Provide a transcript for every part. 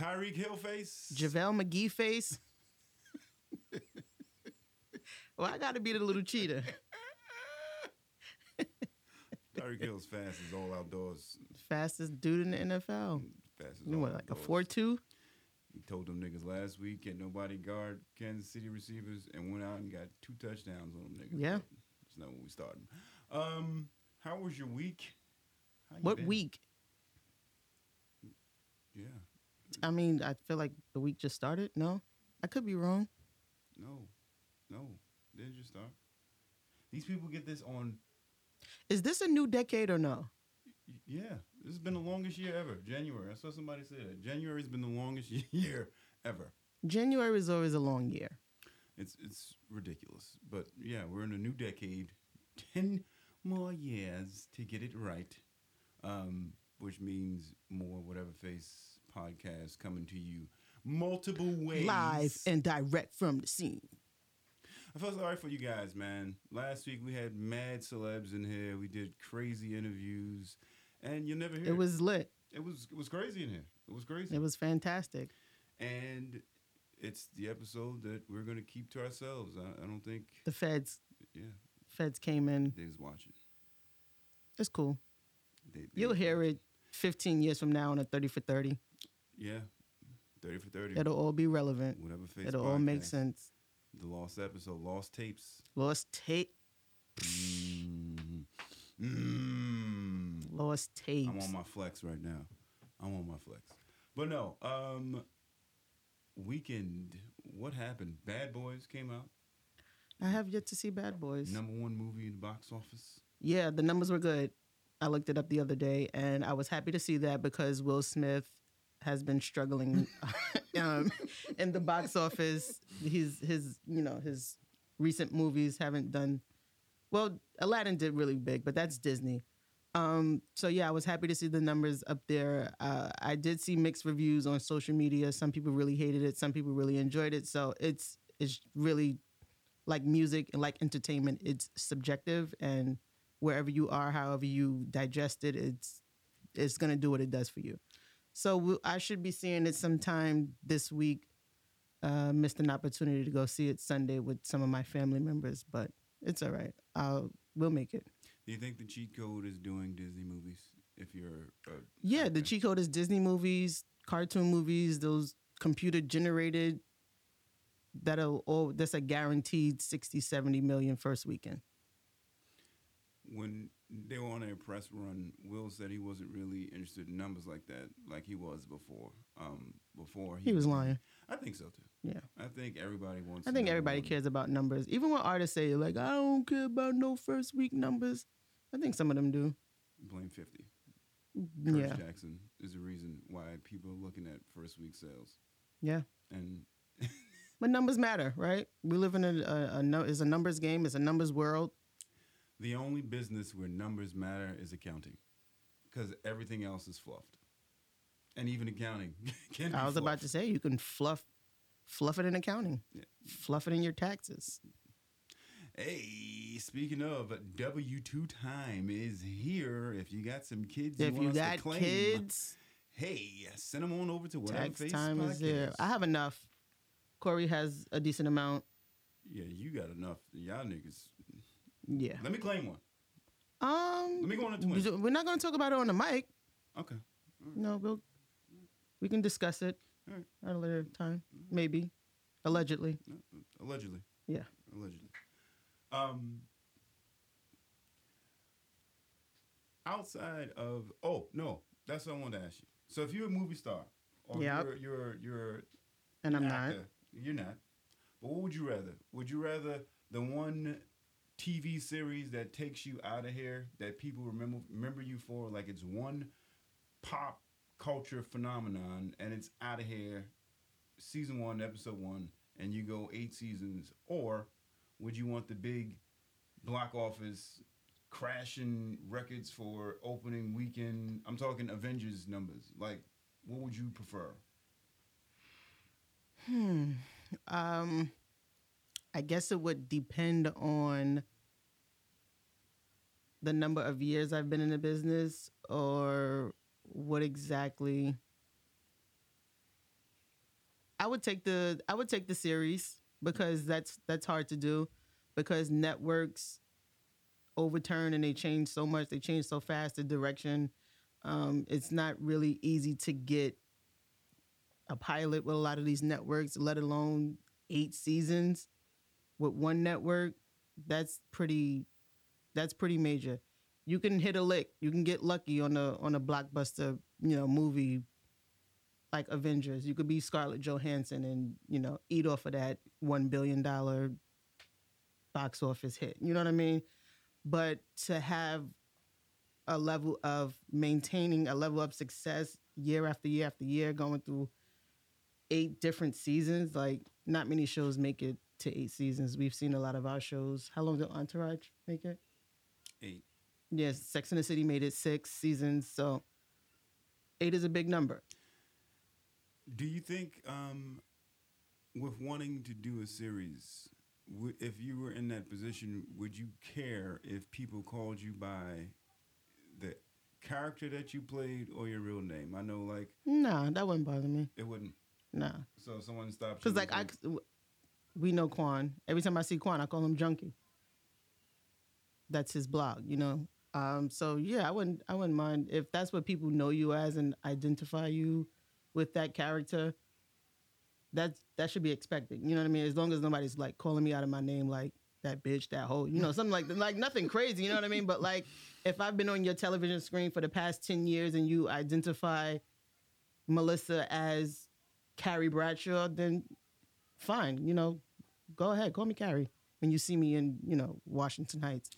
Tyreek Hill face. JaVale McGee face. well, I got to be the little cheater. Tyreek Hill's fast as all outdoors. Fastest dude in the NFL. Fast as You know what, like a 4 2? He told them niggas last week can't nobody guard Kansas City receivers and went out and got two touchdowns on them niggas. Yeah. That's not when we started. Um, how was your week? You What been? week? Yeah. I mean, I feel like the week just started. No, I could be wrong. No. No. Didn't just start. These people get this on Is this a new decade or no? yeah. This has been the longest year ever. January. I saw somebody say that. January's been the longest year ever. January is always a long year. It's it's ridiculous. But yeah, we're in a new decade. Ten more years to get it right. Um, which means more whatever face podcast coming to you multiple ways. Live and direct from the scene. I feel sorry for you guys, man. Last week we had mad celebs in here. We did crazy interviews, and you'll never hear It was lit. it was it was crazy in here. It was crazy, It was fantastic. and it's the episode that we're gonna keep to ourselves. I, I don't think, The feds, yeah, feds came in. they was watching. It's cool. They, they You'll hear it 15 years from now on a 30 for 30. Yeah, thirty for thirty. It'll all be relevant. whatever face. It'll all make sense. The lost episode, lost tapes. Lost tape. Mm. Mm. Lost tapes. I'm on my flex right now. I'm on my flex. But no, um weekend, what happened? Bad Boys came out. I have yet to see Bad Boys. Number one movie in the box office. Yeah, the numbers were good. I looked it up the other day, and I was happy to see that because Will Smith has been struggling um, in the box office. His his you know his recent movies haven't done well. Aladdin did really big, but that's Disney. Um, so yeah, I was happy to see the numbers up there. Uh, I did see mixed reviews on social media. Some people really hated it. Some people really enjoyed it. So it's it's really like music and like entertainment. It's subjective, and wherever you are, however you digest it, it's it's gonna do what it does for you. So we, I should be seeing it sometime this week. Uh, missed an opportunity to go see it Sunday with some of my family members, but it's all right. I'll we'll make it. Do you think the cheat code is doing Disney movies? If you're uh, Yeah, the cheat code is Disney movies, cartoon movies, those computer generated. That'll all that's a guaranteed 60, 70 million first weekend. when they were on their press run, Will said he wasn't really interested in numbers like that, like he was before. Um, before He was lying. I think so too. Yeah. I think everybody wants. I think everybody cares about numbers. Even when artists say like, I don't care about no first week numbers. I think some of them do. Blame fifty. Curtis Yeah. Jackson is the reason why people are looking at first week sales. Yeah. And But numbers matter, right? We live in a, a, a no, it's a numbers game. It's a numbers world. The only business where numbers matter is accounting, because everything else is fluffed, and even accounting can. I was about to say you can fluff, fluff it in accounting, Yeah. fluff it in your taxes. Hey, speaking of W two time is here. If you got some kids, if want you us to got claim, kids, hey, send them on over to whatever tax face time is there. podcast. I have enough. Corey has a decent amount. yeah, you got enough. Y'all niggas. Yeah. Let me claim one. Um. Let me go on a twin. We're not going to talk about it on the mic. Okay. No, we'll we can discuss it right. at a later time, maybe, allegedly. Allegedly. Yeah. Allegedly. Um. Outside of oh no, that's what I wanted to ask you. So if you're a movie star, or Yep. you're you're you're And I'm an not. You're not. But what would you rather? Would you rather the one TV series that takes you out of here that people remember remember you for, like it's one pop culture phenomenon and it's out of here, season one, episode one, and you go eight seasons, or would you want the big block office crashing records for opening weekend? I'm talking Avengers numbers. Like, what would you prefer? Hmm. Um, I guess it would depend on the number of years I've been in the business or what exactly I would take the I would take the series because that's that's hard to do because networks overturn and they change so much. They change so fast. The direction. Um, it's not really easy to get a pilot with a lot of these networks, let alone eight seasons with one network. That's pretty. That's pretty major. You can hit a lick. You can get lucky on a on a blockbuster, you know, movie like Avengers. You could be Scarlett Johansson and you know eat off of that one billion dollar box office hit. You know what I mean? But to have a level of maintaining a level of success year after year after year, going through eight different seasons, like not many shows make it to eight seasons. We've seen a lot of our shows. How long did Entourage make it? Eight. Yes, Sex and the City made it six seasons. So eight is a big number. Do you think, um, with wanting to do a series, w- if you were in that position, would you care if people called you by the character that you played or your real name? I know, like, Nah, that wouldn't bother me. it wouldn't. Nah. So someone stops Because like I, we know Quan. Every time I see Quan, I call him Junkie. That's his blog, you know. Um, so yeah, I wouldn't, I wouldn't mind if that's what people know you as and identify you with that character. That's that should be expected. You know what I mean? As long as nobody's like calling me out of my name, like that bitch, that hoe, you know, something like that. Like nothing crazy. You know what I mean? But like, if I've been on your television screen for the past ten years and you identify Melissa as Carrie Bradshaw, then fine. You know, go ahead, call me Carrie when you see me in you know Washington Heights.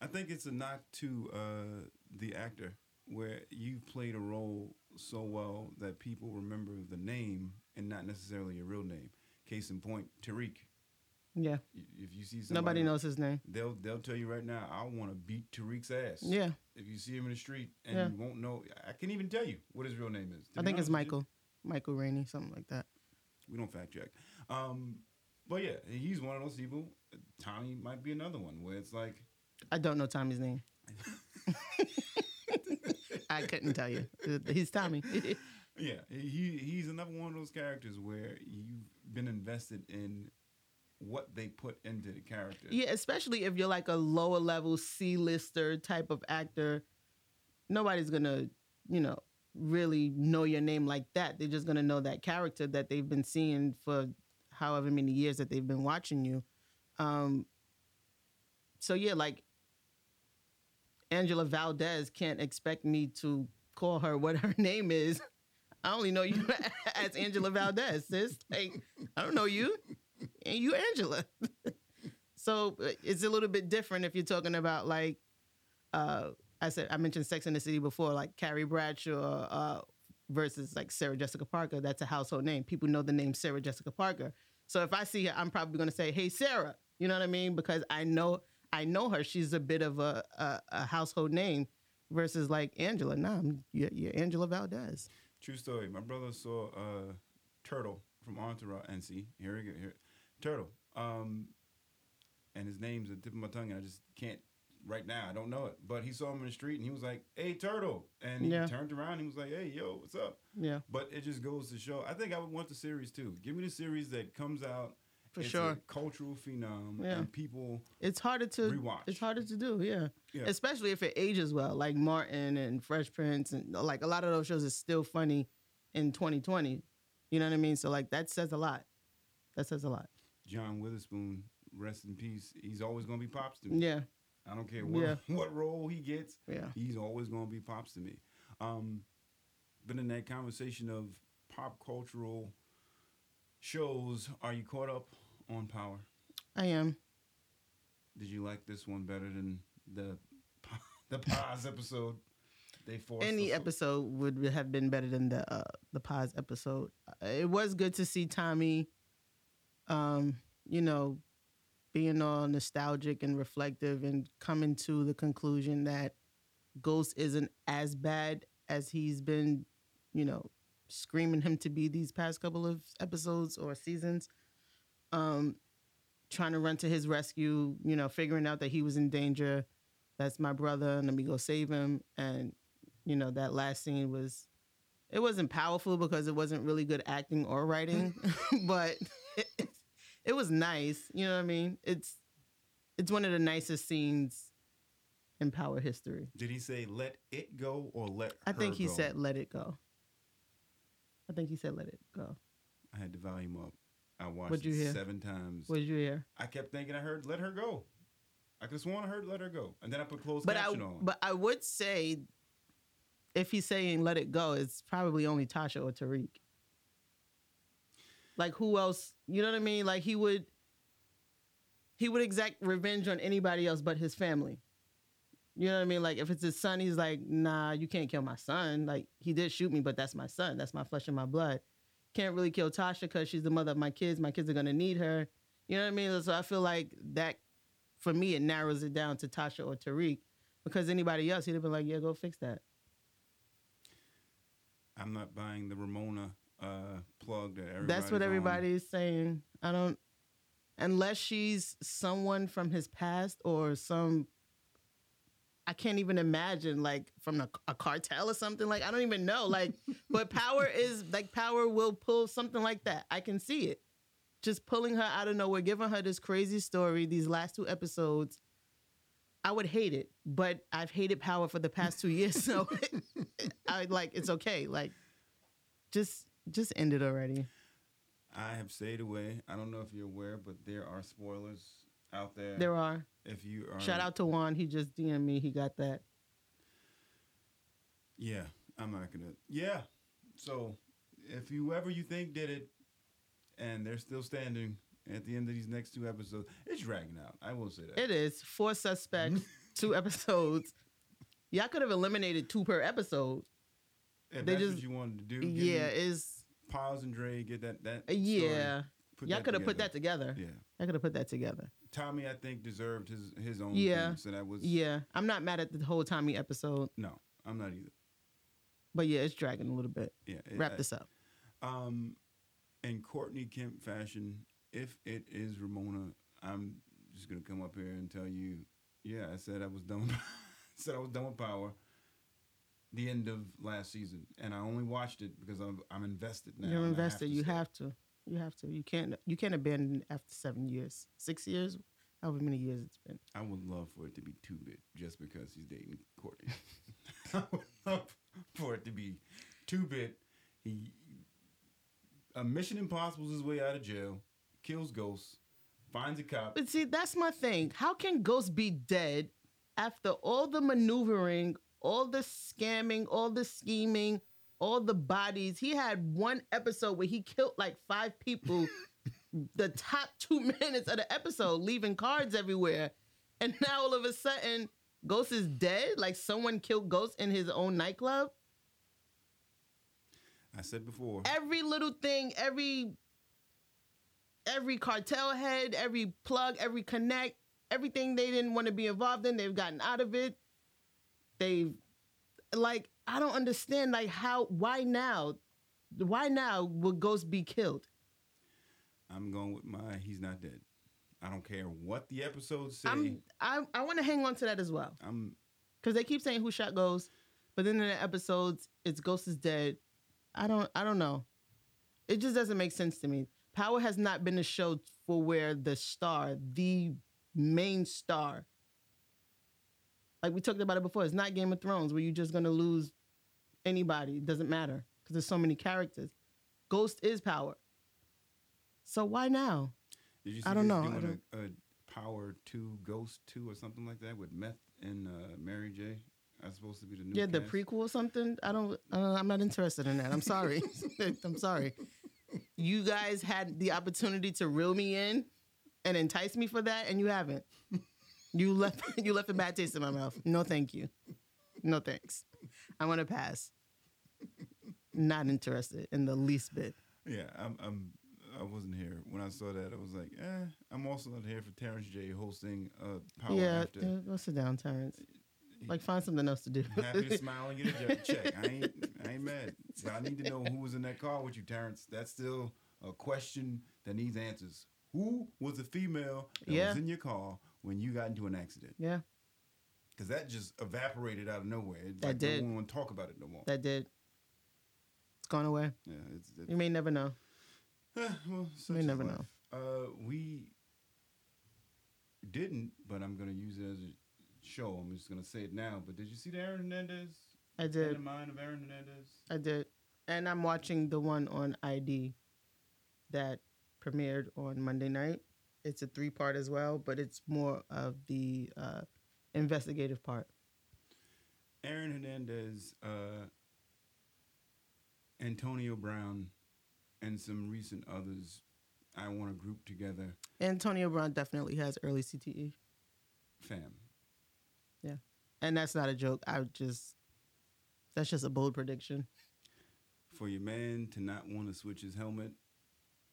I think it's a knock to uh, the actor where you've played a role so well that people remember the name and not necessarily your real name. Case in point, Tariq. Yeah, If you see somebody, nobody knows his name. They'll they'll tell you right now. I want to beat Tariq's ass. Yeah, If you see him in the street and Yeah. you won't know, I can even tell you what his real name is. I think it's with you, Michael, Michael Rainey, something like that. We don't fact check. Um, but yeah, he's one of those people. Tommy might be another one where it's like, I don't know Tommy's name. I couldn't tell you. He's Tommy. yeah, he he's another one of those characters where you've been invested in what they put into the character. yeah, especially if you're like a lower level C-lister type of actor. Nobody's gonna, you know, really know your name like that. They're just gonna know that character that they've been seeing for however many years that they've been watching you. Um, so yeah, like Angela Valdez can't expect me to call her what her name is. I only know you as Angela Valdez, sis. Like, I don't know you. And you Angela. so uh, it's a little bit different if you're talking about like uh I said I mentioned Sex in the City before, like Carrie Bradshaw uh versus like Sarah Jessica Parker. That's a household name. People know the name Sarah Jessica Parker. So if I see her, I'm probably gonna say, Hey Sarah. You know what I mean? Because I know I know her. She's a bit of a a, a household name versus like Angela. Nah, I'm, you're Angela Valdez. True story. My brother saw uh, Turtle from Entourage. And see, here we go. Here, Turtle. Um, and his name's the tip of my tongue, and I just can't right now. I don't know it. But he saw him in the street, and he was like, "Hey, Turtle!" And he Yeah. turned around. And he was like, "Hey, yo, what's up?" Yeah, But it just goes to show. I think I would want the series too. Give me the series that comes out. for it's sure. A cultural phenom, Yeah. and people It's harder to rewatch. It's harder to do, yeah. Yeah. Especially if it ages well, like Martin and Fresh Prince, and like a lot of those shows is still funny in 2020. You know what I mean? So like that says a lot. That says a lot. John Witherspoon, rest in peace. He's always gonna be pops to me. Yeah, I don't care what, Yeah. what role he gets. yeah. he's always going to be pops to me. Um, but in that conversation of pop cultural shows, are you caught up on Power? I am. Did you like this one better than the the Paz episode? They forced Any episode would have been better than the uh, the Paz episode. Uh, It was good to see Tommy, um, you know, being all nostalgic and reflective and coming to the conclusion that Ghost isn't as bad as he's been, you know, screaming him to be these past couple of episodes or seasons. Um, trying to run to his rescue, you know, figuring out that he was in danger. That's my brother, and let me go save him. And you know, that last scene was It wasn't powerful because it wasn't really good acting or writing, but it, it was nice. You know what I mean? It's it's one of the nicest scenes in Power history. Did he say let it go or let I think her he go? said let it go. I think he said let it go. I had the volume up. I watched What'd you it hear? seven times. What did you hear? I kept thinking I heard let her go. I just want I heard let her go. And then I put closed But I caption on. but I would say if he's saying let it go, it's probably only Tasha or Tariq. Like who else? You know what I mean? Like he would he would exact revenge on anybody else but his family. You know what I mean? Like if it's his son, he's like, nah, you can't kill my son. Like he did shoot me, but that's my son. That's my flesh and my blood. Can't really kill Tasha because she's the mother of my kids. My kids are gonna need her. You know what I mean? So I feel like that for me it narrows it down to Tasha or Tariq. Because anybody else, he'd have been like, yeah, go fix that. I'm not buying the Ramona uh, plug that everybody. That's what everybody's saying. I don't, unless she's someone from his past or some. I can't even imagine like from a, a cartel or something like I don't even know like but power is like power will pull something like that I can see it just pulling her out of nowhere giving her this crazy story these last two episodes I would hate it but I've hated power for the past two years so I like it's okay like just just end it already I have stayed away. I don't know if you're aware, but there are spoilers out there. there are If you are, Shout out to Juan. He just DM'd me. He got that. Yeah, I'm not gonna. Yeah, so if whoever you think did it, and they're still standing at the end of these next two episodes, it's dragging out. I will say that. It is four suspects, two episodes. Y'all could have eliminated two per episode. if they that's just- what you wanted to do, yeah, is Paz and Dre get that that. uh, story, yeah. Y'all could have put that together. Yeah, Y'all could have put that together. Tommy, I think deserved his his own. Yeah. thing, so that was. Yeah, I'm not mad at the whole Tommy episode, No, I'm not either. but yeah, it's dragging a little bit. Yeah. it- Wrap I- this up. Um, in Courtney Kemp fashion, if it is Ramona, I'm just gonna come up here and tell you, yeah, I said I was done. With, said I was done with Power. The end of last season, and I only watched it because I'm I'm invested now. You're and I have invested. You stay. have to. You have to. You can't. You can't abandon after seven years, six years, however many years it's been. I would love for it to be two bit, just because he's dating Courtney. I would love for it to be two bit. He a Mission Impossible's his way out of jail, kills ghosts, finds a cop. But see, that's my thing. How can Ghost be dead after all the maneuvering, all the scamming, all the scheming, all the bodies? He had one episode where he killed like five people. the top two minutes of the episode, leaving cards everywhere, and now all of a sudden, Ghost is dead. Like someone killed Ghost in his own nightclub. I said before. every little thing, every every cartel head, every plug, every connect, everything they didn't want to be involved in, they've gotten out of it. They've like I don't understand like how why now? Why now would Ghost be killed? I'm going with my he's not dead. I don't care what the episodes say. I'm I I want to hang on to that as well I'm because they keep saying who shot Ghost, but then in the episodes it's Ghost is dead. I don't I don't know. It just doesn't make sense to me. Power has not been a show for where the star, the main star, like we talked about it before, it's not Game of Thrones where you're just gonna lose anybody. It doesn't matter because there's so many characters. Ghost is power. So why now? Did you see I don't know. I doing a, a Power Two Ghost Two or something like that with Meth and uh, Mary J. That's supposed to be the new. Yeah, the prequel or something. I don't. Uh, I'm not interested in that. I'm sorry. I'm sorry. You guys had the opportunity to reel me in and entice me for that, and you haven't. You left. You left a bad taste in my mouth. No, thank you. No thanks. I want to pass. Not interested in the least bit. Yeah, I'm. I'm I wasn't here when I saw that. I was like, eh. I'm also not here for Terrence J hosting uh, Power yeah, After. yeah, go sit down, Terrence. Like, find something else to do. Happy to smile and get a check. I ain't, I ain't mad. But I need to know who was in that car with you, Terrence. That's still a question that needs answers. Who was the female that Yeah. was in your car when you got into an accident? yeah, Because that just evaporated out of nowhere. It's That like did. No one want to talk about it no more. that did. It's gone away. Yeah, it's, it's You may never know. Eh, well, We is never life. know. Uh, we didn't, but I'm gonna use it as a show. I'm just gonna say it now. But did you see the Aaron Hernandez? I did. mind of Aaron Hernandez. I did. And I'm watching the one on ID that premiered on Monday night. It's a three part as well, but it's more of the uh, investigative part. Aaron Hernandez, uh, Antonio Brown, and some recent others. I want to group together. Antonio Brown definitely has early CTE. Fam, Yeah. And that's not a joke. I just, that's just a bold prediction. for your man to not want to switch his helmet.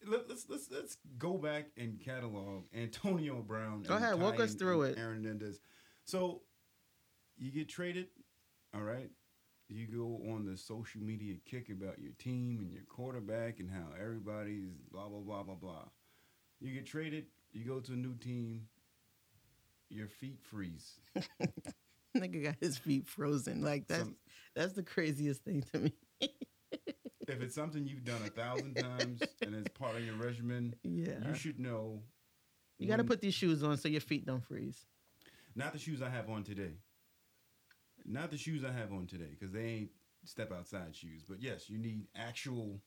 Let, let's let's let's go back and catalog Antonio Brown. Go and ahead, walk us through it. Aaron Hernandez. So you get traded, all right. You go on the social media kick about your team and your quarterback and how everybody's blah blah blah blah blah. You get traded. You go to a new team. Your feet freeze. Nigga got his feet frozen. Like that's Some- that's the craziest thing to me. if it's something you've done a thousand times and it's part of your regimen, Yeah. you should know. You got to put these shoes on so your feet don't freeze. Not the shoes I have on today. Not the shoes I have on today because they ain't step outside shoes. But yes, you need actual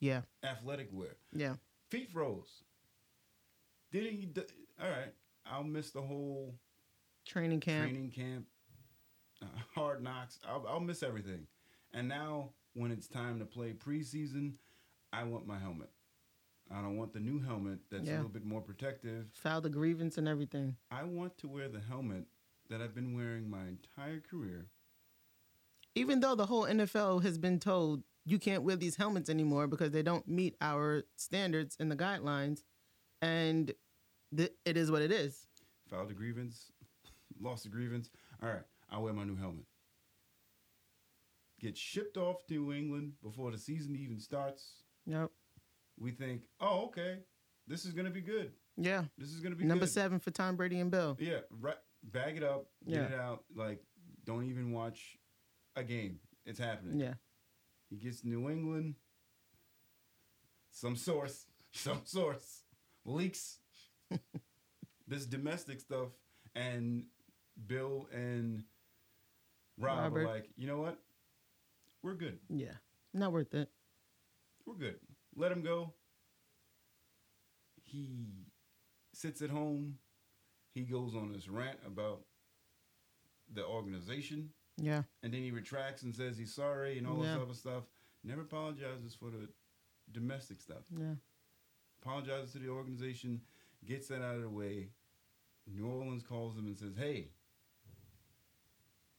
Yeah. athletic wear. Yeah. Feet froze. Did he? d- All right, I'll miss the whole Training camp. training camp, uh, hard knocks. I'll, I'll miss everything. And now, when it's time to play preseason, I want my helmet. I don't want the new helmet that's a little bit more protective. File the grievance and everything. I want to wear the helmet that I've been wearing my entire career. Even though the whole NFL has been told you can't wear these helmets anymore because they don't meet our standards and the guidelines, and th- it is what it is. Filed a grievance, lost a grievance. All right, I'll wear my new helmet. Get shipped off to New England before the season even starts. Yep. We think, oh, okay, this is gonna be good. Yeah. This is gonna be Number good. seven for Tom Brady and Bill. Yeah, right. Bag it up, get Yeah. it out. Like, don't even watch a game. It's happening. Yeah. He gets to New England. Some source, some source leaks this domestic stuff, and Bill and Rob Robert. are like, you know what? We're good. Yeah. Not worth it. We're good. Let him go. He sits at home. He goes on this rant about the organization. Yeah. and then he retracts and says he's sorry and all this other stuff. Never apologizes for the domestic stuff. Yeah. Apologizes to the organization, gets that out of the way. New Orleans calls him and says, "Hey,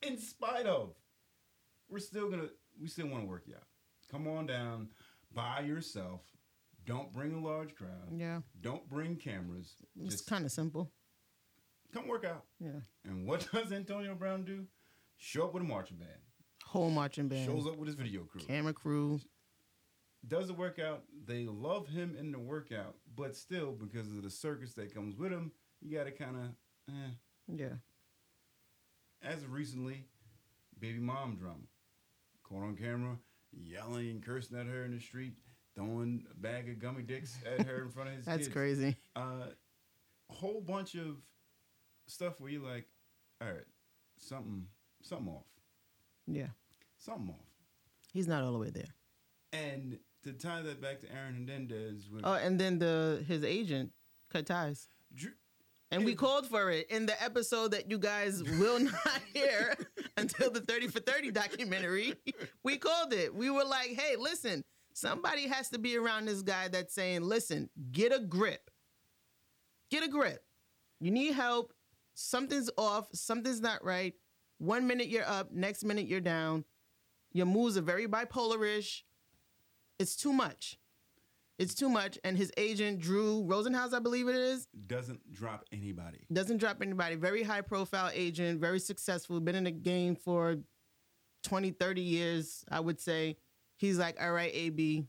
in spite of, we're still gonna, we still want to work you out. Come on down by yourself. Don't bring a large crowd. Yeah. Don't bring cameras. It's Just kind of simple. come work out." Yeah. And what does Antonio Brown do? Show up with a marching band. Whole marching band. Shows up with his video crew. Camera crew. does the workout. They love him in the workout, but still, because of the circus that comes with him, you got to kind of. Eh. Yeah. As of recently, baby mom drama. Caught on camera, yelling and cursing at her in the street, throwing a bag of gummy dicks at her in front of his That's kids. crazy. Uh, a whole bunch of stuff where you're like, all right, something, something off, Yeah. something off. He's not all the way there. And to tie that back to Aaron Hernandez, with Oh, and then the his agent cut ties. Drew, And we called for it in the episode that you guys will not hear until the 30 for 30 documentary. We called it. We were like, hey, listen, somebody has to be around this guy that's saying, listen, get a grip. Get a grip. You need help. Something's off. Something's not right. One minute you're up, next minute you're down. Your moves are very bipolarish. It's too much. It's too much. And his agent, Drew Rosenhaus, I believe it is, doesn't drop anybody. doesn't drop anybody. Very high profile agent, very successful, been in the game for 20, 30 years, I would say. He's like, all right, AB,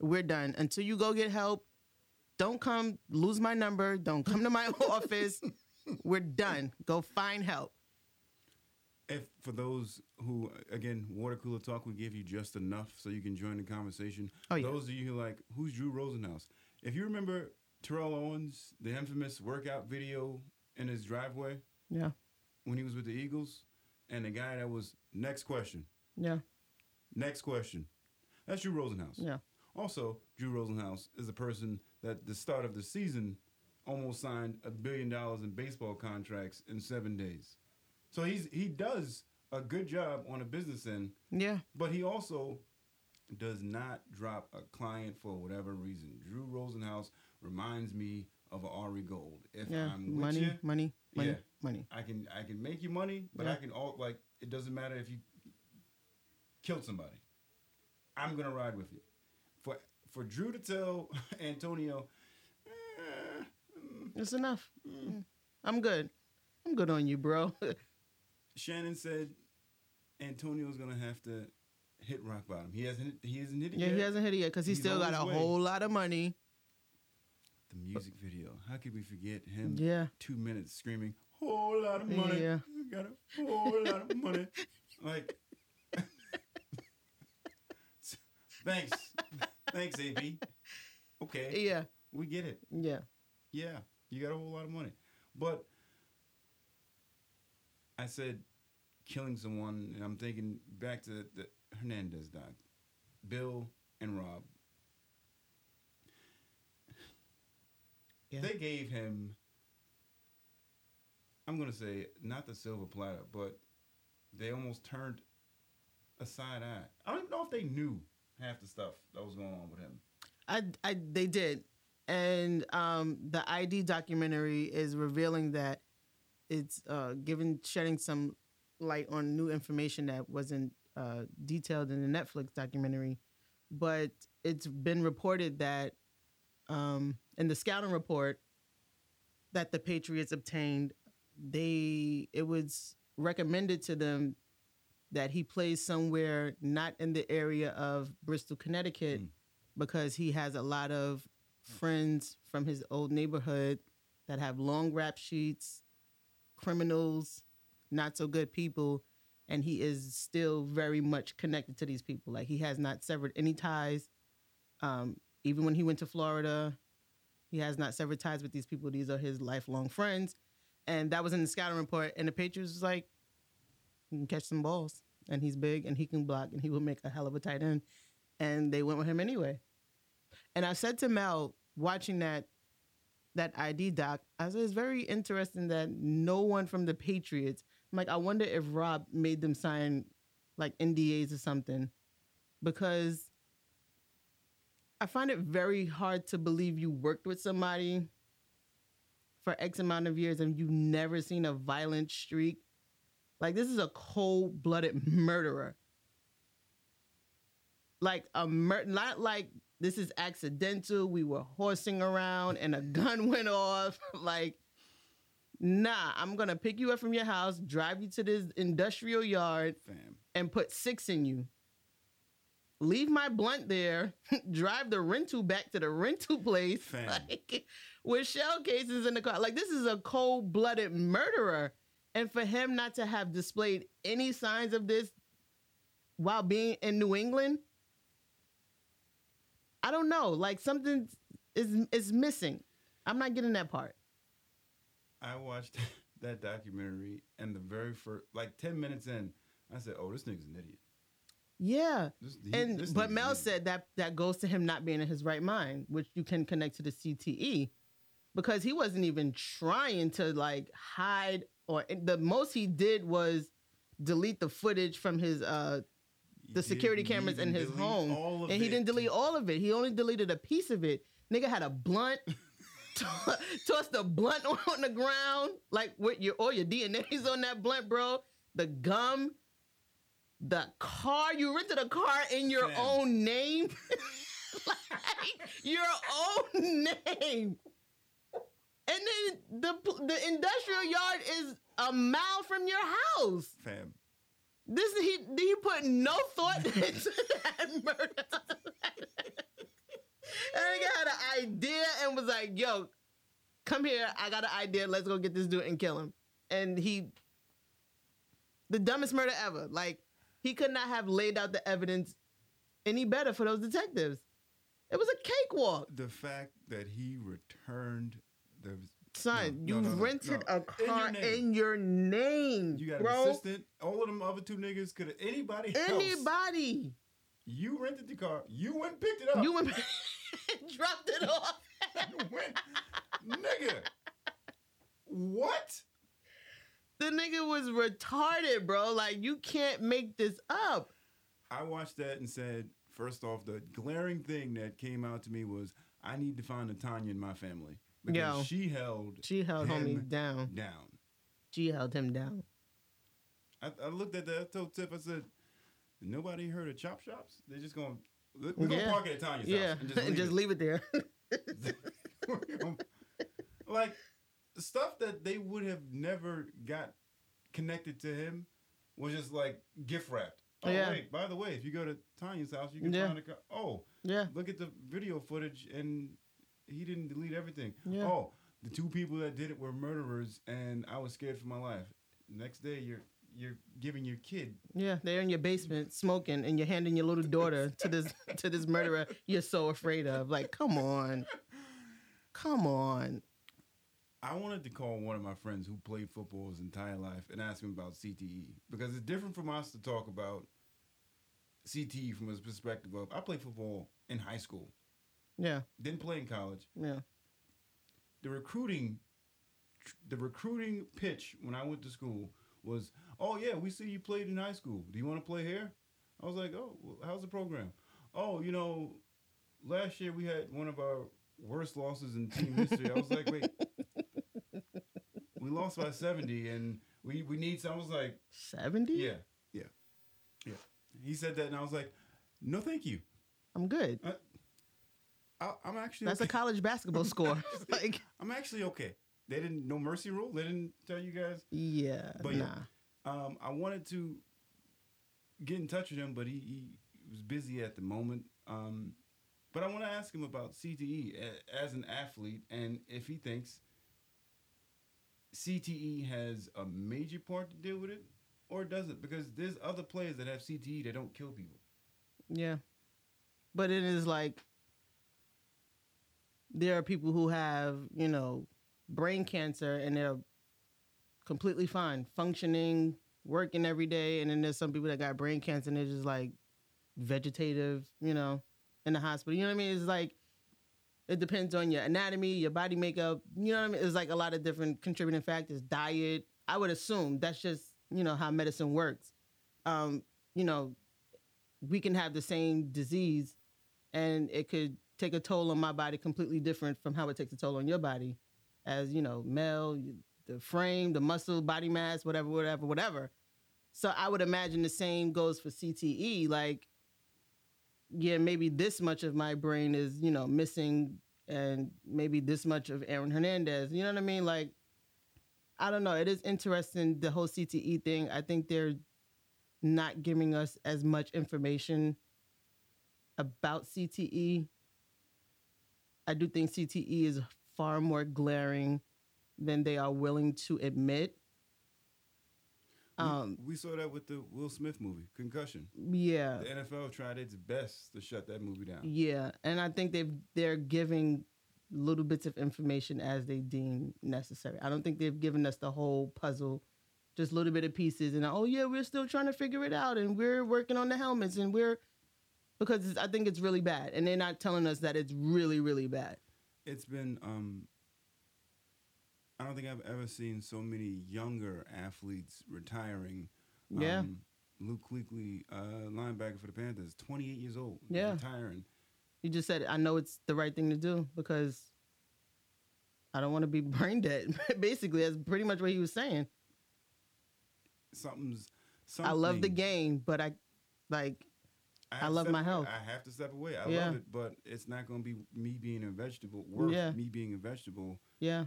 we're done. Until you go get help, don't come lose my number. Don't come to my office. We're done. Go find help. If for those who again water cooler talk we give you just enough so you can join the conversation Oh, yeah. those of you who like who's drew rosenhaus if you remember terrell owens the infamous workout video in his driveway Yeah. when he was with the eagles and the guy that was next question Yeah. next question that's drew rosenhaus Yeah. also drew rosenhaus is a person that the start of the season almost signed a billion dollars in baseball contracts in seven days so he's he does a good job on a business end Yeah. but he also does not drop a client for whatever reason. Drew Rosenhaus reminds me of a Ari Gold. If Yeah. I'm with Money, you, money, money, Yeah. money. I can I can make you money, but Yeah. I can all like it doesn't matter if you killed somebody. I'm gonna ride with you. For for Drew to tell Antonio, eh, It's enough. Mm. I'm good. I'm good on you, bro. Shannon said Antonio's gonna have to hit rock bottom. He hasn't hit, he hasn't hit it yeah, yet. he hasn't hit it yet because he's, He's still got a way. whole lot of money. The music video. How could we forget him? Yeah. Two minutes screaming, whole lot of money. Yeah. Got a whole lot of money. Like, thanks, thanks, AB. Okay, Yeah. we get it. Yeah. Yeah, you got a whole lot of money, but I said killing someone, and I'm thinking back to the Hernandez doc, Bill and Rob. Yeah. They gave him. I'm gonna say not the silver platter, but they almost turned a side eye. I don't even know if they knew half the stuff that was going on with him. I, I they did, and um, the ID documentary is revealing that it's uh, giving shedding some light on new information that wasn't uh, detailed in the Netflix documentary, but it's been reported that um, in the scouting report that the Patriots obtained, they it was recommended to them that he plays somewhere not in the area of Bristol, Connecticut, Mm. because he has a lot of friends from his old neighborhood that have long rap sheets, criminals, not so good people, and he is still very much connected to these people. Like he has not severed any ties. Um, even when he went to Florida, he has not severed ties with these people. These are his lifelong friends. And that was in the scouting report. And the Patriots was like, he can catch some balls. And he's big and he can block and he will make a hell of a tight end. And they went with him anyway. And I said to Mel, watching that that ID doc, I said it's very interesting that no one from the Patriots. I'm like, I wonder if Rob made them sign like NDAs or something. Because I find it very hard to believe you worked with somebody for X amount of years and you've never seen a violent streak. Like this is a cold-blooded murderer. Like a mur- not like this is accidental. We were horsing around and a gun went off. like, nah, I'm gonna pick you up from your house, drive you to this industrial yard, Fam. and put six in you. Leave my blunt there, drive the rental back to the rental place Fam. like, with shell cases in the car. Like, this is a cold blooded murderer. And for him not to have displayed any signs of this while being in New England, I don't know. Like, something is, is missing. I'm not getting that part. I watched that documentary, and the very first, like ten minutes in, I said, "Oh, this nigga's an idiot." Yeah. This, he- and this but Mel said that that goes to him not being in his right mind, which you can connect to the CTE, because he wasn't even trying to like hide or the most he did was delete the footage from his uh He the security cameras in his home, and he didn't delete all of it. He only deleted a piece of it. Nigga had a blunt. Tossed the blunt on the ground, like with your all your DNA's on that blunt, bro. The gum, the car. You rented a car in your Fam. own name, like your own name. And then the the industrial yard is a mile from your house. Fam, This he he put no thought into that murder. And nigga had an idea and was like, "Yo, come here. I got an idea. Let's go get this dude and kill him." And he The dumbest murder ever. Like he could not have laid out the evidence any better for those detectives. It was a cakewalk. The fact that he returned the Son, No, you no, no, rented a In your car in your name, you got bro. an assistant. All of them other two niggas could have anybody else. Anybody. You rented the car. You went and picked it up. You went dropped it off. Went, nigga. What? The nigga was retarded, bro. Like you can't make this up. I watched that and said, first off, the glaring thing that came out to me was I need to find a Tanya in my family because Yo. she held She held him homie down. down. She held him down. I, I looked at that. I told Tiff, I said, nobody heard of chop shops? They're just going. We're gonna Yeah. park it at Tanya's Yeah, house and just leave it. leave it there. Like stuff that they would have never got connected to him was just like gift wrapped. Oh Yeah. wait, by the way, if you go to Tanya's house, you can Yeah. find a car. Oh, yeah, look at the video footage, and he didn't delete everything. Yeah. Oh, the two people that did it were murderers, and I was scared for my life. Next day, you're you're giving your kid. yeah. They're in your basement smoking, and you're handing your little daughter to this to this murderer you're so afraid of. Like, come on, come on. I wanted to call one of my friends who played football his entire life and ask him about CTE because it's different from us to talk about CTE from his perspective of I played football in high school, Yeah, didn't play in college. yeah, The recruiting, the recruiting pitch when I went to school was, "Oh yeah, we see you played in high school. Do you want to play here?" I was like, "Oh, well, how's the program?" "Oh, you know, last year we had one of our worst losses in team history." I was like, "Wait." we lost by 70 and we, we need some. I was like, seventy. yeah, yeah, yeah. He said that and I was like, no, thank you. I'm good. Uh, I, I'm actually That's a college basketball score. like, I'm actually okay. They didn't, no mercy rule. They didn't tell you guys. yeah, But nah. yeah. Um, I wanted to get in touch with him, but he, he was busy at the moment. Um, but I want to ask him about CTE as an athlete and if he thinks CTE has a major part to deal with it or does it? Because there's other players that have CTE that don't kill people. Yeah. But it is like there are people who have, you know, brain cancer and they're completely fine, functioning, working every day. And then there's some people that got brain cancer and they're just like vegetative, you know, in the hospital. You know what I mean? It's like it depends on your anatomy, your body makeup. You know what I mean? It's like a lot of different contributing factors. Diet. I would assume that's just, you know, how medicine works. Um, you know, we can have the same disease and it could take a toll on my body completely different from how it takes a toll on your body as you know male the frame the muscle body mass whatever whatever whatever. So i would imagine the same goes for cte like yeah maybe this much of my brain is you know missing and maybe this much of aaron hernandez you know what i mean? Like i don't know it is interesting the whole cte thing. I think they're not giving us as much information about CTE. I do think CTE is far more glaring than they are willing to admit. We- Um, we, saw that with the Will Smith movie, Concussion. yeah, The NFL tried its best to shut that movie down. yeah, and I think they've they're giving little bits of information as they deem necessary. I don't think they've given us the whole puzzle, just little bit of pieces. And oh yeah, we're still trying to figure it out, and we're working on the helmets, and we're because it's, I think it's really bad, and they're not telling us that it's really really bad. It's been um I don't think I've ever seen so many younger athletes retiring. Yeah. Um, Luke Kuechly, uh, linebacker for the Panthers, 28 years old, Yeah. retiring. You just said, I know it's the right thing to do because I don't want to be brain dead. Basically, that's pretty much what he was saying. Something's something. I love the game, but I like I to love my away. health. I have to step away. I Yeah. love it, but it's not going to be me being a vegetable. Worth Yeah. me being a vegetable yeah,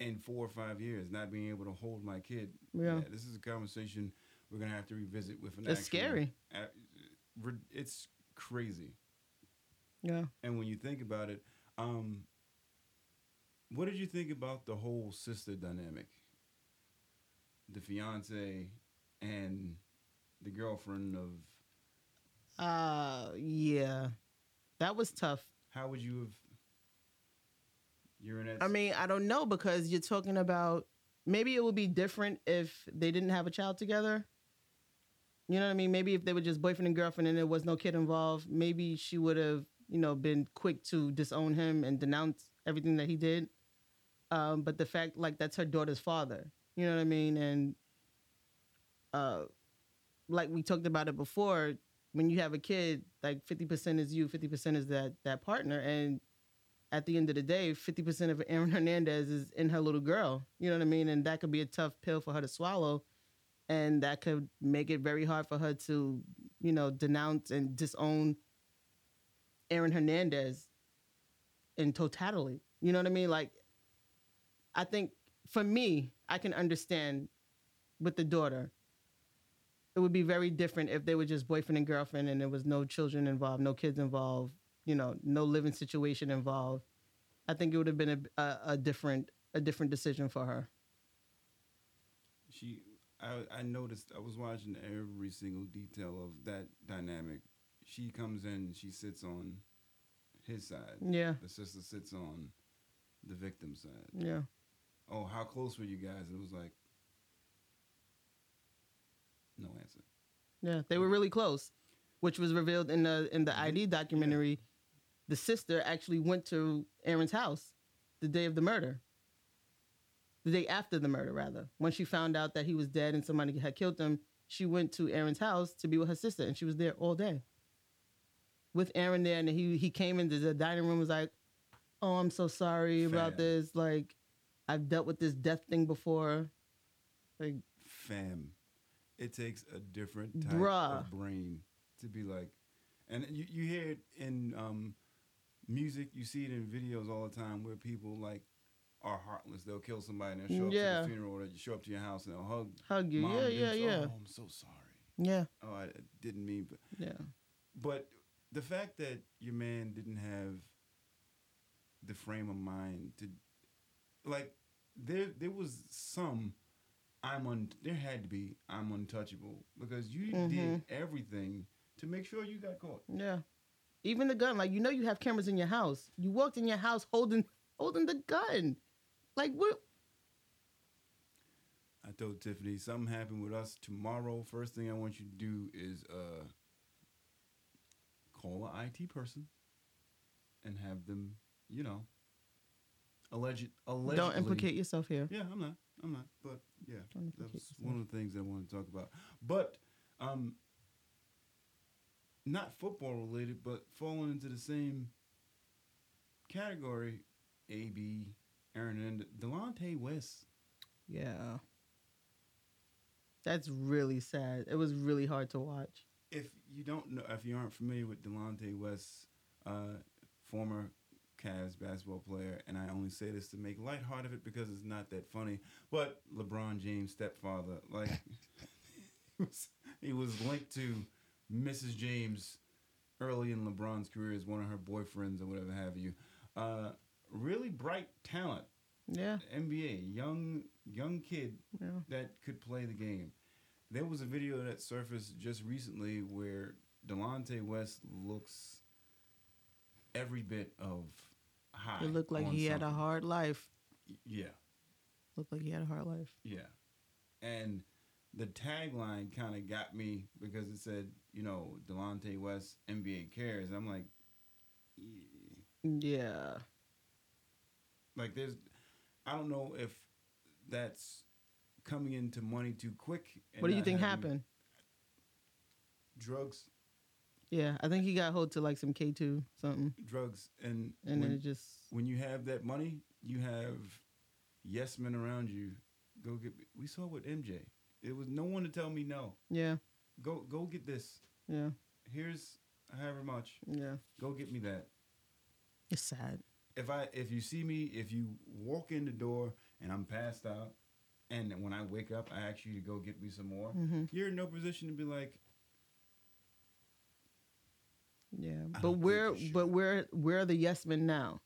in four or five years, not being able to hold my kid. Yeah. this is a conversation we're going to have to revisit with an. It's actual- scary. re- It's crazy. yeah. And when you think about it, um, what did you think about the whole sister dynamic? The fiance and the girlfriend of Uh, yeah, that was tough. how would you have you're in that I mean, I don't know because you're talking about maybe it would be different if they didn't have a child together. You know what I mean? Maybe if they were just boyfriend and girlfriend and there was no kid involved, maybe she would have, you know, been quick to disown him and denounce everything that he did. Um, but the fact, like, that's her daughter's father. You know what I mean? And uh, like we talked about it before, when you have a kid, like fifty percent is you, fifty percent is that that partner, and at the end of the day, 50% of Aaron Hernandez is in her little girl. You know what I mean? And that could be a tough pill for her to swallow. And that could make it very hard for her to, you know, denounce and disown Aaron Hernandez in totality. You know what I mean? Like, I think for me, I can understand with the daughter. It would be very different if they were just boyfriend and girlfriend and there was no children involved, no kids involved, you know, no living situation involved. I think it would have been a, a, a different a different decision for her. she I, I noticed I was watching every single detail of that dynamic. She comes in, she sits on his side. Yeah, The sister sits on the victim's side. yeah, Oh, how close were you guys? It was like no answer. yeah. They were really close, which was revealed in the in the ID documentary. The sister actually went to Aaron's house the day of the murder. The day after the murder, rather. When she found out that he was dead and somebody had killed him, she went to Aaron's house to be with her sister, and she was there all day. With Aaron there, and he he came into the dining room and was like, "Oh, I'm so sorry about this. Like, I've dealt with this death thing before. Like, Fam, it takes a different type Bruh. of brain to be like, and you, you hear it in um, music, you see it in videos all the time where people like are heartless. They'll kill somebody and they'll show up Yeah. to the funeral or they show up to your house and they'll hug. hug you. yeah, yeah, say, yeah, Oh, I'm so sorry. yeah, Oh, I didn't mean, but yeah. But the fact that your man didn't have the frame of mind to, like, there there was some I'm un there had to be I'm untouchable because you did Mhm. everything to make sure you got caught. Yeah. Even the gun, like you know you have cameras in your house. You walked in your house holding holding the gun. Like what I told Tiffany something happened with us tomorrow. First thing I want you to do is uh call a IT person and have them, you know, alleged allegedly don't implicate yourself here. Yeah, I'm not. I'm not. But yeah, Don't that was one of the things I wanted to talk about. But um, not football related, but falling into the same category. AB, Aaron, and Delonte West. Yeah. That's really sad. It was really hard to watch. If you don't know, if you aren't familiar with Delonte West, uh, former Cavs basketball player, and I only say this to make light heart of it because it's not that funny, but LeBron James' stepfather, like he was, he was linked to Mrs. James early in LeBron's career as one of her boyfriends or whatever have you. Uh, really bright talent, Yeah. NBA, young young kid Yeah. that could play the game. There was a video that surfaced just recently where Delonte West looks every bit of high. It looked like he had a hard life. Yeah, Looked like he had a hard life. yeah. And the tagline kind of got me because it said, you know, Delonte West NBA cares. I'm like, yeah. Yeah. like there's, I don't know if that's coming into money too quick. and What do you think happened? Drugs, Yeah, I think he got hold to like some K two something, drugs, and and then it just when you have that money, you have yes men around you. Go get. We saw with MJ. It was no one to tell me no. yeah, Go go get this. yeah, Here's however much. yeah. Go get me that. It's sad. If I if you see me, if you walk in the door and I'm passed out, and when I wake up, I ask you to go get me some more. hmm You're in no position to be like, Yeah, I but where, but where, where are the yes men now?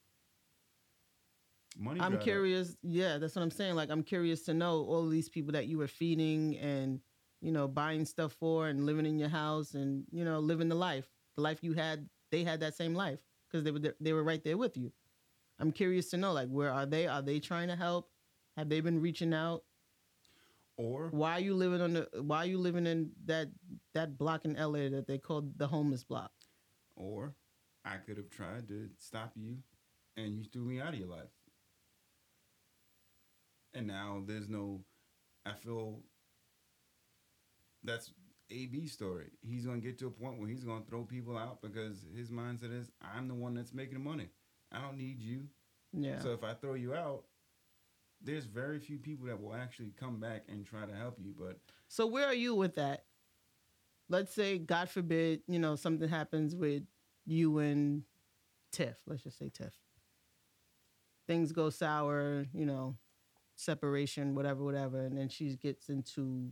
money. I'm curious. Yeah, that's what I'm saying. Like, I'm curious to know all these people that you were feeding and you know, buying stuff for and living in your house and you know, living the life, the life you had. They had that same life because they were there, they were right there with you. I'm curious to know, like, where are they? Are they trying to help? Have they been reaching out? Or Why are you living on the? Why are you living in that that block in LA that they called the homeless block? Or I could have tried to stop you and you threw me out of your life. And now there's no I feel that's AB's story. He's gonna get to a point where he's gonna throw people out because his mindset is I'm the one that's making the money. I don't need you. Yeah. So if I throw you out, there's very few people that will actually come back and try to help you. But So where are you with that? Let's say, God forbid, you know, something happens with you and Tiff. Let's just say Tiff. Things go sour, you know, separation, whatever, whatever, and then she gets into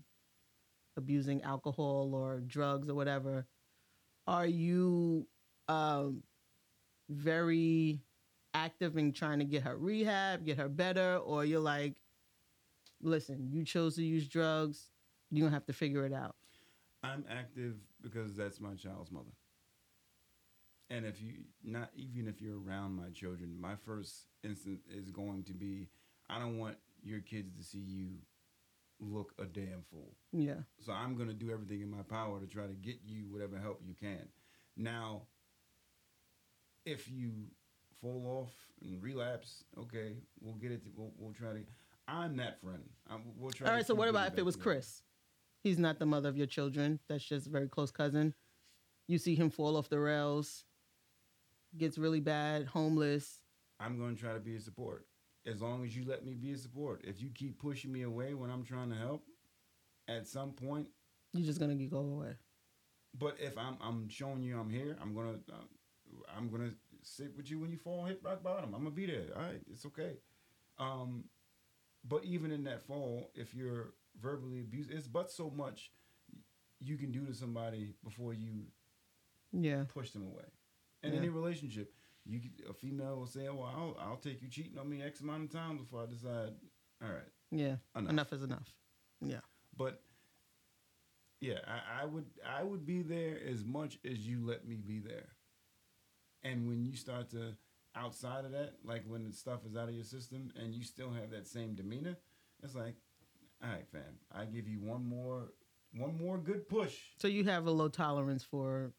abusing alcohol or drugs or whatever. Are you um, very active in trying to get her rehab, get her better, or you're like, listen, you chose to use drugs, you don't have to figure it out. I'm active because that's my child's mother. And if you not even if you're around my children, my first instant is going to be I don't want your kids to see you look a damn fool. Yeah. So I'm going to do everything in my power to try to get you whatever help you can. Now, if you fall off and relapse, okay, we'll get it. To, we'll, we'll try to. I'm that friend. I'm, we'll try. All to so what about if it was. Chris? He's not the mother of your children. That's just a very close cousin. You see him fall off the rails, gets really bad, homeless. I'm going to try to be a support. As long as you let me be a support. If you keep pushing me away when I'm trying to help, at some point. You're just gonna go away. But if I'm I'm showing you I'm here, I'm gonna uh, I'm gonna sit with you when you fall, hit rock bottom. I'm gonna be there. All right, it's okay. Um, but even in that fall, if you're verbally abuse. it's but so much you can do to somebody before you Yeah. push them away. And Yeah. any relationship, you a female will say, "Well, I'll, I'll take you cheating on me X amount of times before I decide." All right, Yeah. enough. Enough, is enough. Yeah. But yeah, I, I would I would be there as much as you let me be there. And when you start to outside of that, like when the stuff is out of your system and you still have that same demeanor, it's like, all right, fam, I give you one more one more good push. So you have a low tolerance for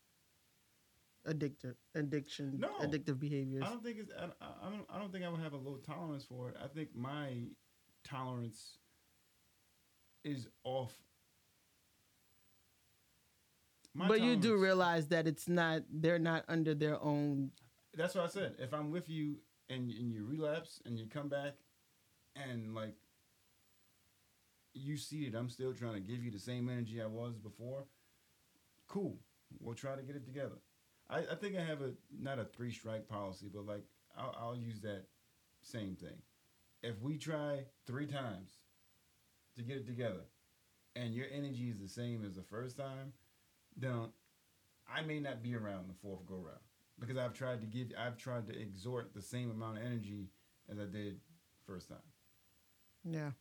addictive addiction, No. addictive behaviors. I don't think it's I, I- don't I don't think I would have a low tolerance for it. I think my tolerance is off. My but you do realize that it's not. They're not under their own. That's what I said. If I'm with you and and you relapse and you come back and like you see that I'm still trying to give you the same energy I was before, cool. We'll try to get it together. I, I think I have a not a three strike policy, but like I'll, I'll use that same thing. If we try three times to get it together, and your energy is the same as the first time, then I may not be around the fourth go round because I've tried to give, I've tried to exhort the same amount of energy as I did first time. Yeah.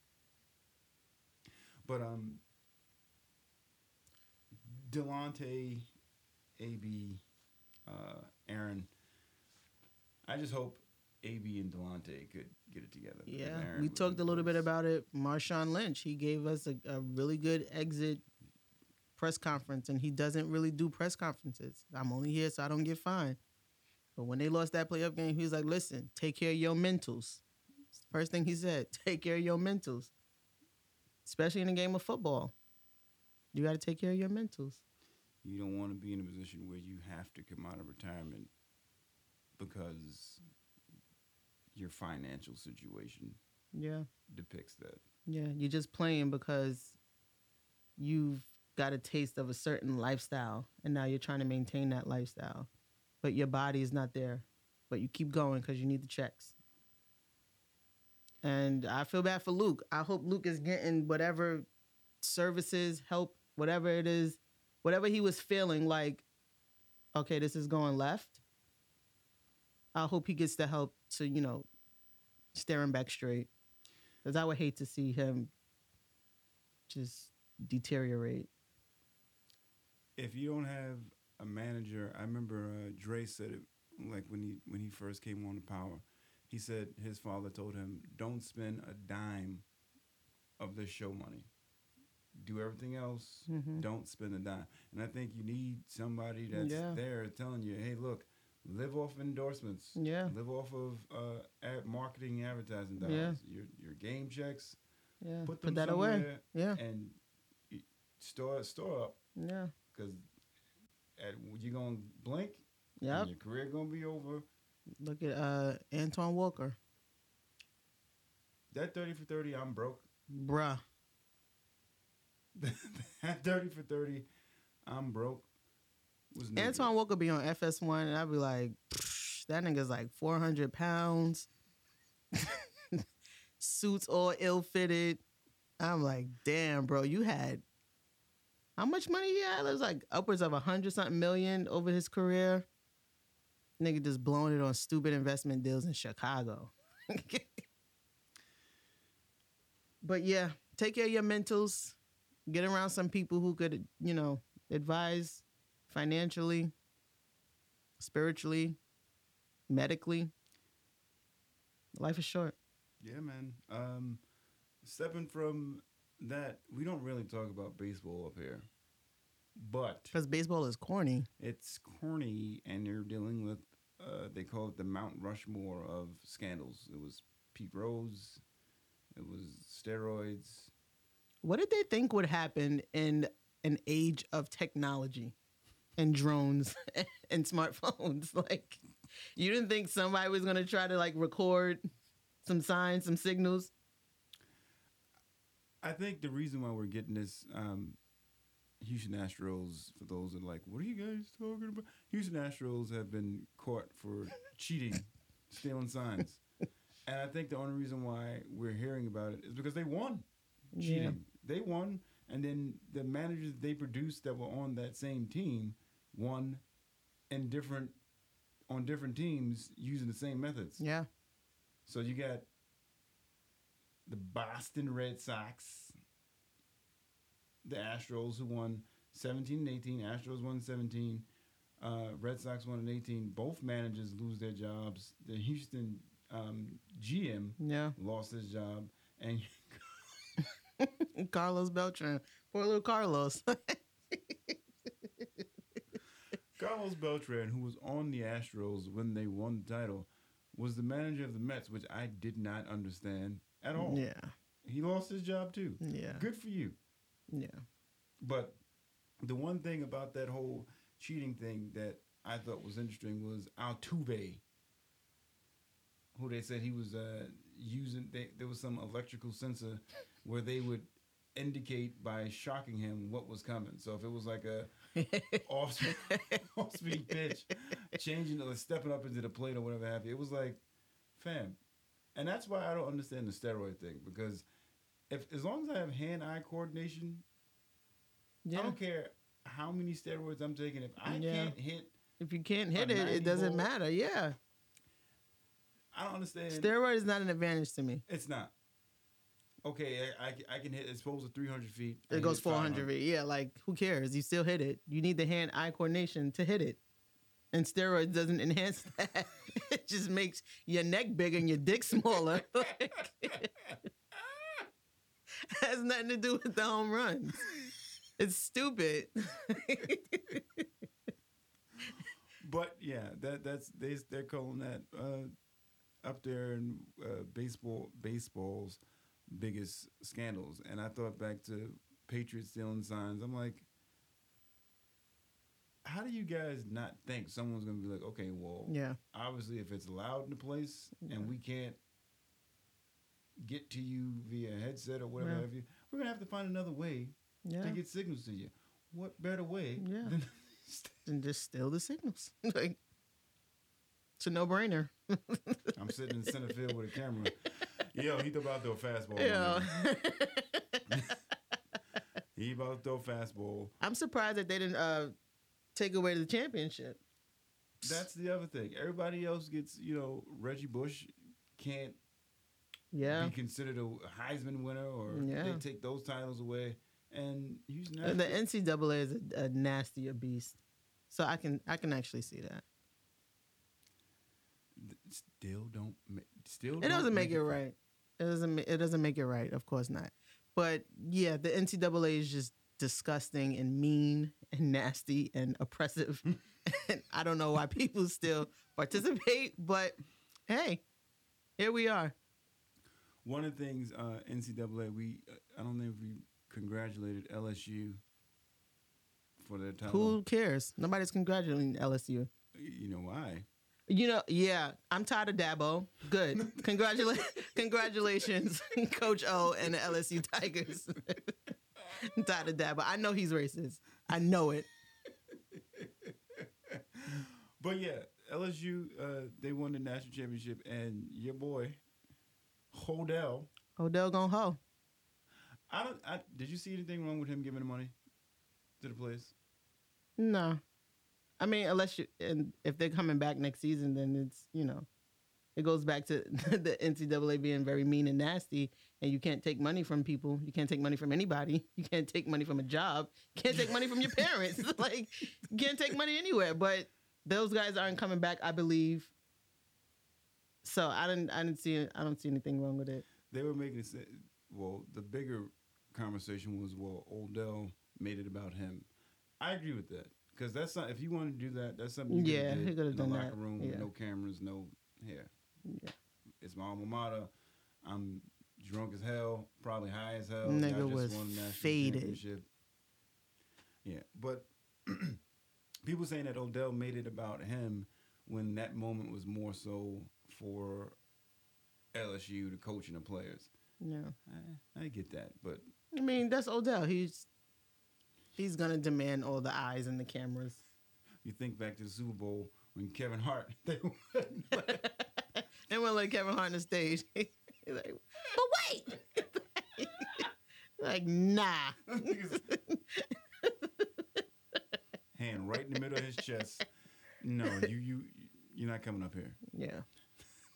But um, Delonte, AB, uh, Aaron. I just hope AB and Delonte could get it together. Yeah, we talked a little bit about it. Marshawn Lynch, he gave us a, a really good exit press conference, and he doesn't really do press conferences. I'm only here so I don't get fined. But when they lost that playoff game, he was like, "Listen, take care of your mentals." First thing he said, "Take care of your mentals," especially in a game of football. You got to take care of your mentals. You don't want to be in a position where you have to come out of retirement because your financial situation Yeah. depicts that. Yeah, you're just playing because you've got a taste of a certain lifestyle and now you're trying to maintain that lifestyle. But your body is not there. But you keep going because you need the checks. And I feel bad for Luke. I hope Luke is getting whatever services, help, whatever it is, whatever he was feeling like, okay, this is going left. I hope he gets the help to, you know, staring back straight. Because I would hate to see him just deteriorate. if you don't have a manager, I remember uh, Dre said it like when he when he first came on the power. He said his father told him, "Don't spend a dime of the show money. Do everything else. Mhm. Don't spend a dime." And I think you need somebody that's Yeah. there telling you, "Hey, look, live off endorsements. Yeah. Live off of uh, ad- marketing, advertising dollars. Yeah. Your your game checks. Yeah. Put Put, that away. Yeah. and store store up Yeah. because at you're gonna blink Yeah. your career gonna be over. Look at uh Antoine Walker. That thirty for thirty, I'm broke. Bruh. that thirty for thirty, I'm broke. Was Antoine Walker be on FS1 and I'd be like, that nigga's like 400 pounds. Suits all ill fitted. I'm like, damn, bro, you had how much money he had? It was like upwards of a hundred something million over his career. Nigga just blowing it on stupid investment deals in Chicago. but yeah, take care of your mentals. Get around some people who could, you know, advise financially, spiritually, medically. Life is short. Yeah, man. Um, stepping from that, we don't really talk about baseball up here, but Because baseball is corny. it's corny, and you're dealing with. Uh, they call it the Mount Rushmore of scandals. It was Pete Rose. It was steroids. What did they think would happen in an age of technology and drones and smartphones? Like, you didn't think somebody was going to try to like record some signs, some signals? I think the reason why we're getting this um, Houston Astros, for those that are like, what are you guys talking about? Houston Astros have been caught for cheating, stealing signs. And I think the only reason why we're hearing about it is because they won cheating. Yeah. They won, and then the managers they produced that were on that same team won in different on different teams using the same methods. Yeah. So you got the Boston Red Sox, the Astros who won 17 and 18. Astros won 17. Uh, Red Sox won in 18. Both managers lose their jobs. The Houston um, GM Yeah. lost his job, and Carlos Beltran. Poor little Carlos. Carlos Beltran, who was on the Astros when they won the title, was the manager of the Mets, which I did not understand at all. yeah. He lost his job too. Yeah. Good for you. Yeah. But the one thing about that whole cheating thing that I thought was interesting was Altuve, who they said he was uh, using. They, there was some electrical sensor where they would indicate by shocking him what was coming. So if it was like a off off speed pitch, changing or stepping up into the plate or whatever have you, it was like, fam. And that's why I don't understand the steroid thing because if as long as I have hand eye coordination, Yeah. I don't care how many steroids I'm taking. If I Yeah. can't hit, If you can't hit it, it doesn't volt. matter. Yeah. I don't understand. Steroid is not an advantage to me. it's not. Okay, I, I, I can hit. It's supposed to 300 feet. It goes 400 feet. Yeah, like who cares? You still hit it. You need the hand eye coordination to hit it. And steroids doesn't enhance that. it just makes your neck bigger and your dick smaller. Has nothing to do with the home runs. It's stupid. But yeah, that that's they they're calling that uh, up there in uh, baseball baseball's biggest scandals. And I thought back to Patriots stealing signs. I'm like, how do you guys not think someone's gonna be like, okay, well, yeah. obviously if it's loud in the place and we can't get to you via headset or whatever Yeah. have you, we're gonna have to find another way Yeah. to get signals to you. What better way Yeah. than And just steal the signals. like it's a no brainer. I'm sitting in center field with a camera. Yo, he about to throw a fastball. Yeah. He about to throw a fastball. I'm surprised that they didn't uh, take away the championship. That's the other thing. Everybody else gets, you know, Reggie Bush can't Yeah. be considered a Heisman winner or Yeah. they take those titles away. and. Uh, The NCAA is a, a nastier beast, so I can I can actually see that. still don't. Still, It doesn't make it right. It doesn't. It doesn't make it right. Of course not. But yeah, the NCAA is just disgusting and mean and nasty and oppressive. and I don't know why people still participate. But hey, here we are. One of the things uh, NCAA, we I don't know if we congratulated LSU for their title. Who cares? Nobody's congratulating LSU. You know why? You know, yeah, I'm tired of Dabo. Good. Congratula- congratulations, Coach O and the LSU Tigers. I'm tired of Dabo. I know he's racist. I know it. But yeah, LSU uh, they won the national championship, and your boy Hodel. Odell gonna hoe. I don't. I, did you see anything wrong with him giving the money to the players? No. I mean, unless you, and if they're coming back next season, then it's, you know, it goes back to the NCAA being very mean and nasty, and you can't take money from people. You can't take money from anybody. You can't take money from a job. You can't take money from your parents. like, you can't take money anywhere. But those guys aren't coming back, I believe. So I didn't, I didn't see, I don't see anything wrong with it. They were making it. Well, the bigger conversation was, well, Odell made it about him. I agree with that because that's not. If you want to do that, that's something. You Yeah, he could've in done the that. locker room, Yeah. no cameras, no hair. Yeah. It's my alma mater. I'm drunk as hell, probably high as hell. Nigga Y'all just was won national faded. championship. Yeah, but people saying that Odell made it about him when that moment was more so for LSU, the coach and the players. Yeah. I, I get that, but I mean, that's Odell. He's, he's going to demand all the eyes and the cameras. you think back to the Super Bowl when Kevin Hart, they And when like Kevin Hart on the stage, he's like, but wait, like nah. hand right in the middle of his chest. No, you you you're not coming up here. Yeah,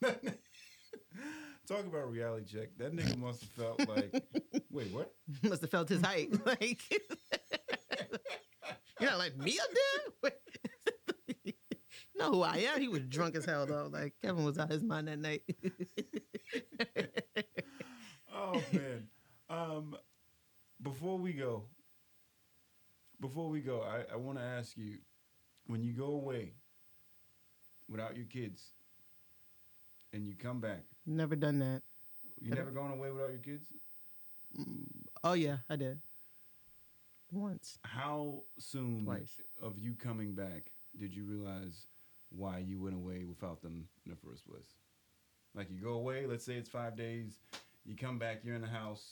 Talk about reality check. That nigga must have felt like, wait, what? must have felt his height. Like, you're not like me up there. you know who I am? He was drunk as hell though. Like Kevin was out his mind that night. Oh man. Um, before we go, before we go, I, I want to ask you, when you go away without your kids, and you come back, Never done that. you never gone away without your kids. Oh yeah, I did. Once. How soon Twice. of you coming back did you realize why you went away without them in the first place? Like you go away, let's say it's five days, you come back, you're in the house,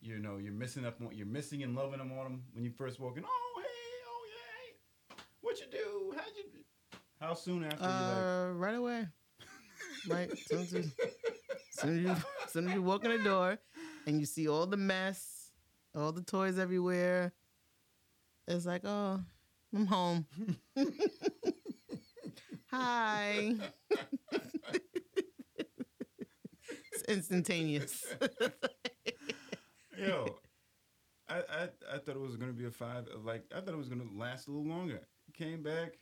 you know, you're missing up on, you're missing and loving them on them when you first walk in. Oh hey, oh yeah, hey, what you do? How'd you? How soon after you like? Uh, right away. Right. Soon as, you, soon, as you, soon as you walk in the door and you see all the mess, all the toys everywhere, it's like, oh, I'm home. Hi. it's instantaneous. Yo, I, I I thought it was gonna be a five. Like I thought it was gonna last a little longer. Came back,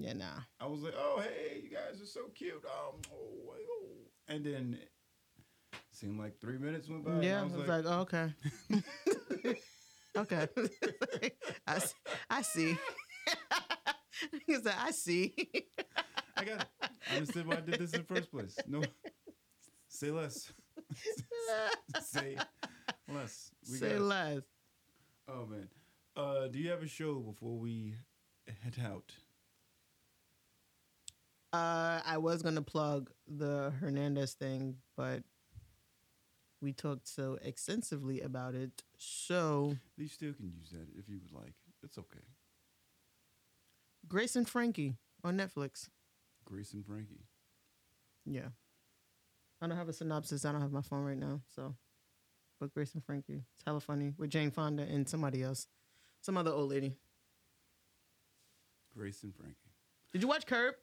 yeah, nah. I was like, oh, hey, you guys are so cute. Um, oh, oh. And then it seemed like three minutes went by. Yeah, I I was, was like, like, oh, okay. okay. I see. he said, I see. I got it. I understand why I did this in the first place. No, say less. say less. We Say less. Oh, man. Uh, do you have a show before we head out? Uh, I was going to plug the Hernandez thing, but we talked so extensively about it. So, You still can use that if you would like. It's okay. Grace and Frankie on Netflix. Grace and Frankie. Yeah. I don't have a synopsis. I don't have my phone right now. So, but Grace and Frankie. It's hella funny with Jane Fonda and somebody else. Some other old lady. Grace and Frankie. Did you watch Curb?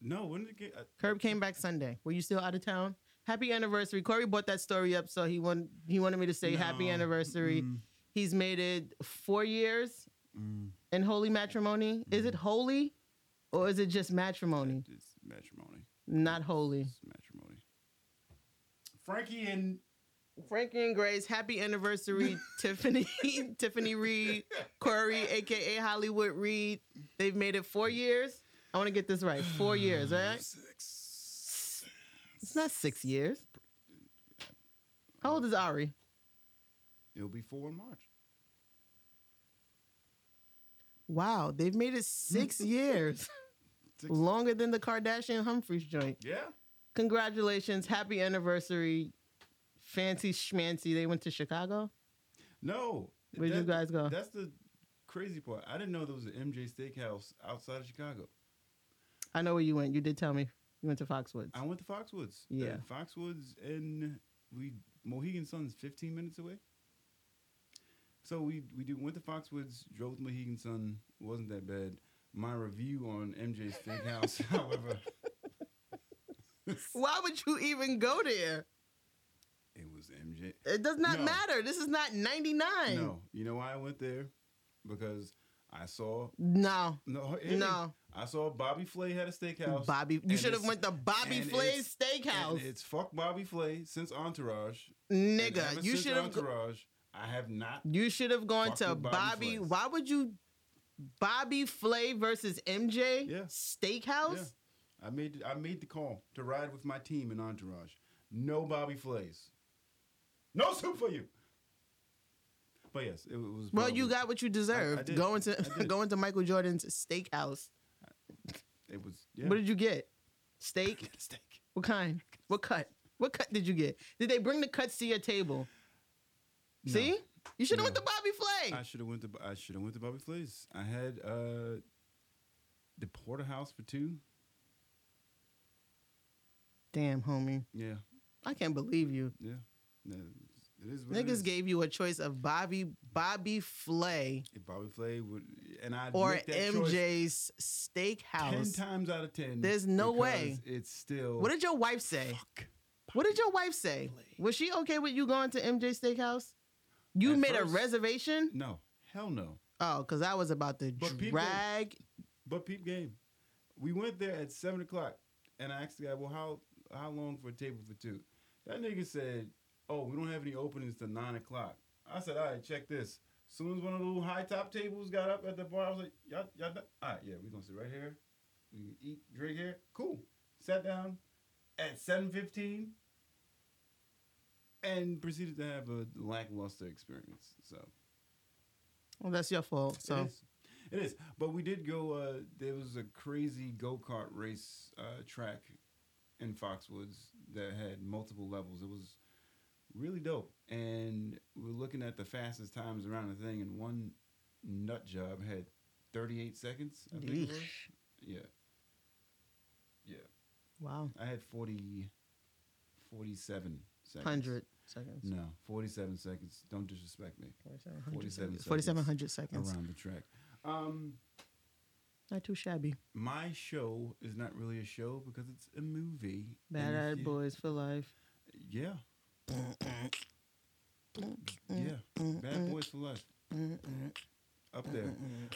No, when did it get? Uh, Curb came back Sunday. Were you still out of town? Happy anniversary. Corey brought that story up, so he want he wanted me to say happy anniversary. Mm, He's made it four years mm. in holy matrimony. Is it holy, or is it just matrimony? It's matrimony. Not holy. It's matrimony. Frankie and Frankie and Grace, happy anniversary, Tiffany, Tiffany Reed, Corey, aka Hollywood Reed. They've made it four years. I want to get this right. Four years, mm, right? Six. It's not six years. How old is Ari? It'll be four in March. Wow, they've made it six years. Six. Longer than the Kardashian Humphries joint. Yeah. Congratulations. Happy anniversary. Fancy schmancy. They went to Chicago. No. Where'd you guys go? That's the crazy part. I didn't know there was an MJ Steakhouse outside of Chicago. I know where you went. You did tell me. You went to Foxwoods. I went to Foxwoods. Yeah. And Foxwoods and we Mohegan Sun's 15 minutes away. So we we do went to Foxwoods, drove to Mohegan Sun. wasn't that bad. My review on MJ Steakhouse, however, Why would you even go there? it was MJ. It does not No. matter. This is not 99. No, you know why I went there? Because I saw No. no, me. No. I saw Bobby Flay had a steakhouse. Bobby, you should have went to Bobby Flay's Steakhouse. It's fuck Bobby Flay since Entourage. Nigga, you should have Entourage. I have not. you should have gone to Bobby Bobby. Flay's. Why would you Bobby Flay versus MJ Yeah. Steakhouse? Yeah. I made I made the call to ride with my team in Entourage. No Bobby Flays. No soup for you. But yes, it was. Well, you got what you deserved. did. Going I to going to Michael Jordan's steakhouse. It was. Yeah. What did you get? Steak? steak? What kind? What cut? What cut did you get? Did they bring the cuts to your table? No. See? You should have No. went to Bobby Flay. I should have went to I should have went to Bobby Flay's. I had uh the porterhouse for two. Damn, homie. Yeah, I can't believe you. yeah. No, It is. What Niggas is. gave you a choice of Bobby Bobby Flay If Bobby Flay would, and I or make that choice MJ's ten times out of ten. There's no way. It's still. What did your wife say? Fuck. What did your wife say? Flay. Was she okay with you going to MJ Steakhouse? You At made a reservation? No, hell no. Oh, because I was about to But drag. But peep game. We went there at seven o'clock, and I asked the guy, "Well, how how long for a table for two? That nigga said, "Oh, we don't have any openings till nine o'clock." I said, "All right, check this." As soon as one of the little high top tables got up at the bar, I was like, "Y'all, y'all, done? all right, yeah, we're gonna sit right here. We can eat, drink here. Cool." Sat down at seven fifteen, and proceeded to have a lackluster experience. So Well, that's your fault. So it is. It is. But we did go. Uh, there was a crazy go kart race uh, track in Foxwoods that had multiple levels. It was really dope. And we're looking at the fastest times around the thing, and one nut job had 38 seconds. I think it was. Yeah. Yeah. wow, I had 40, 47 seconds. hundred seconds. No, 47 seconds. Don't disrespect me. 4700 47 seconds. seconds 4700 seconds. Around the track. Um, Not too shabby. my show is not really a show because it's a movie. Bad And if Eyed you- Boys for life. Yeah. Yeah. Bad Boys for Life. Up there.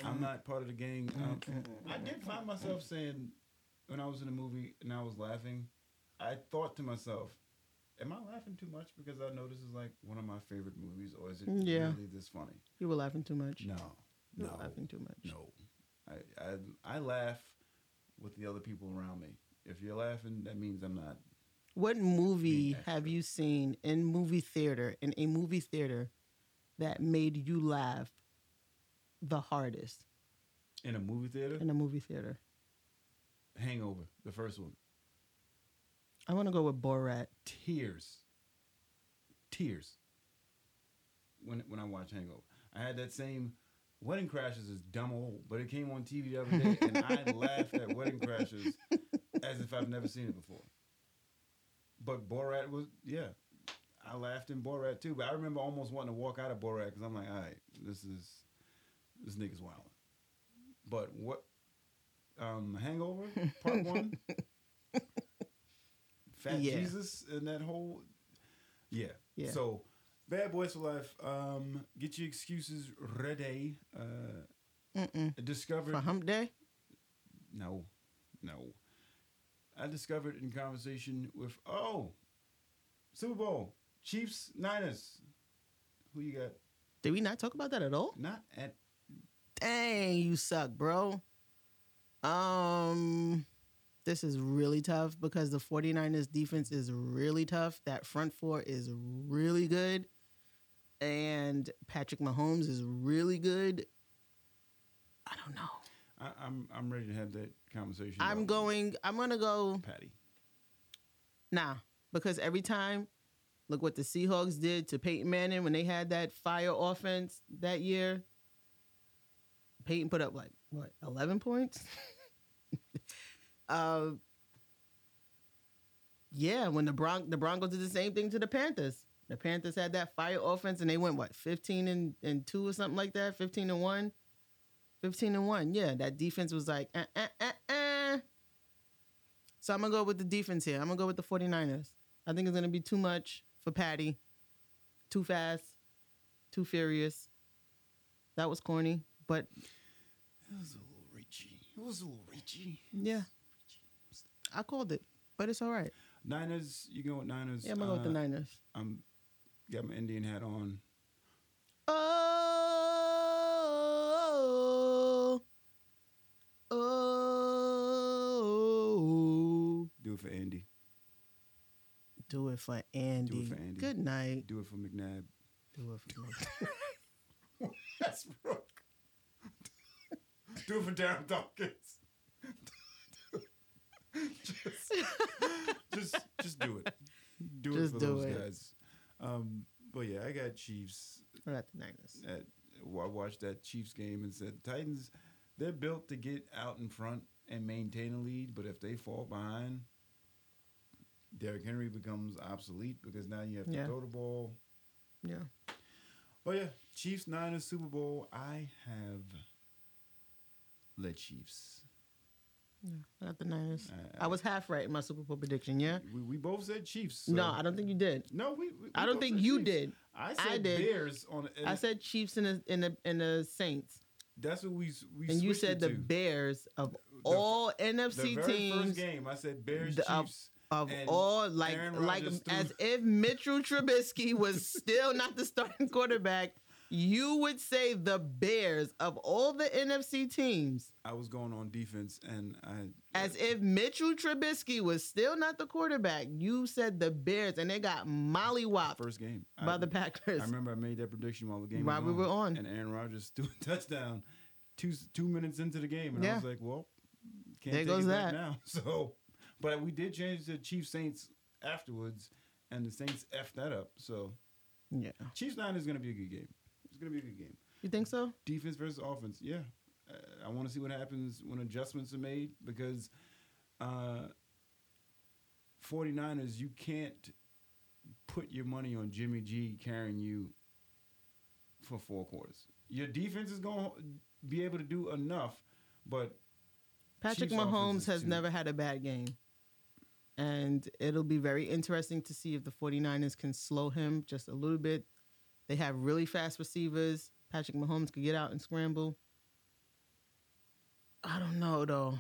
I'm not part of the gang. Um, I did find myself saying, when I was in the movie and I was laughing, I thought to myself, am I laughing too much because I know this is like one of my favorite movies or is it Yeah. really this funny? You were laughing too much. No. You No. laughing too much. No, I, I I laugh with the other people around me. If you're laughing, that means I'm not. What movie have you seen in movie theater, in a movie theater, that made you laugh the hardest In a movie theater, in a movie theater? Hangover, the first one, I want to go with Borat. tears, tears. When when I watch Hangover, I had that same. Wedding Crashers is dumb old, but it came on TV the other day, and I laughed at Wedding Crashers as if I've never seen it before. But Borat was, yeah, I laughed in Borat too. But I remember almost wanting to walk out of Borat because I'm like, all right, this is this nigga's wild. But what? Um, Hangover Part One. Fast at Yeah. Jesus and that whole yeah. Yeah. So Bad Boys for Life. Um, get your excuses ready. Uh, Mm-mm. discovered For Hump Day? no, no. I discovered in conversation with oh, Super Bowl Chiefs Niners. Who you got? Did we not talk about that at all? Not at Dang, you suck, bro. Um this is really tough because the 49ers defense is really tough. That front four is really good. And Patrick Mahomes is really good. I don't know. I, I'm I'm ready to have that conversation. I'm going I'm going to go Patty. Nah, because every time, look what the Seahawks did to Peyton Manning when they had that fire offense that year. Peyton put up like what eleven points. uh, yeah, when the Bron- the Broncos did the same thing to the Panthers. The Panthers had that fire offense and they went what fifteen and, and two or something like that, fifteen and one. 15 and 1. Yeah, that defense was like, uh, uh, uh, uh. So I'm going to go with the defense here. I'm going to go with the 49ers. I think it's going to be too much for Patty. Too fast. Too furious. That was corny, but It was a little reachy. It was a little reachy. yeah, I called it. But it's all right. Niners, you going with Niners? Yeah, I'm going to go with the Uh, Niners. I'm got my Indian hat on. Oh, oh, Do it for Andy. do it for Andy. for Andy. Good night. Do it for McNabb. Do it for me. Westbrook. do it for Darren Dawkins. just, just, just do it. Do Just it for do those it. guys. Um, but yeah, I got Chiefs. We're at the Niners. At, I watched that Chiefs game and said Titans. They're built to get out in front and maintain a lead, but if they fall behind, Derrick Henry becomes obsolete because now you have to Yeah. throw the ball. Yeah. Oh yeah, Chiefs Niners Super Bowl. I have the Chiefs. Yeah. We're the Niners. I- I was half right in my Super Bowl prediction, yeah? We, we both said Chiefs. so- No, I don't think you did. No, we. we I don't think you Chiefs. did. I said I did. Bears on. I said Chiefs and the and the and the Saints, that's what we we. and you said the to. Bears of The- all the NFC very teams first game. I said Bears the- of- Chiefs. of and all like like threw- as if Mitchell Trubisky was still not the starting quarterback. You would say the Bears of all the NFC teams, I was going on defense, and I as if Mitchell Trubisky was still not the quarterback. You said the Bears, and they got mollywopped first game by I, the Packers. I remember I made that prediction while the game While was we were on. and Aaron Rodgers threw a touchdown two two minutes into the game, and I was like, well, can't There take goes it back that. now. So, but we did change the Chiefs Saints afterwards, and the Saints effed that up. So, yeah, Chiefs nine is going to be a good game. Going to be a good game. you think so? Defense versus offense, yeah. Uh, I want to see what happens when adjustments are made because uh, 49ers, you can't put your money on Jimmy G carrying you for four quarters. Your defense is going to be able to do enough, but Patrick Chiefs Mahomes has too- never had a bad game. And it'll be very interesting to see if the 49ers can slow him just a little bit. They have really fast receivers. Patrick Mahomes could get out and scramble. I don't know, though.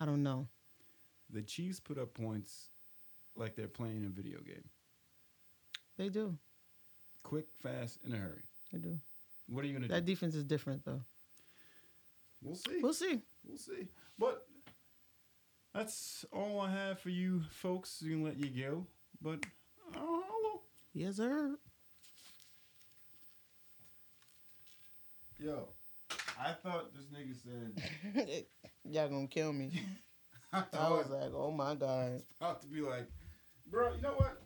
I don't know. the Chiefs put up points like they're playing a video game. They do. Quick, fast, in a hurry. They do. What are you going to That do? defense is different, though. We'll see. We'll see. We'll see. But that's all I have for you folks. You can let you go. But oh, hello. Yes, sir. Yo, I thought this nigga said. Y'all gonna kill me. I I was like, oh my God. about to be like, bro. You know what?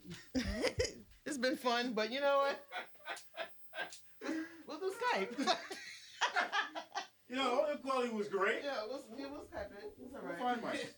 it's been fun, but you know what? We'll do Skype. You know, audio quality was great. yeah, we'll, we'll Skype it. It's all We'll right. find Mike.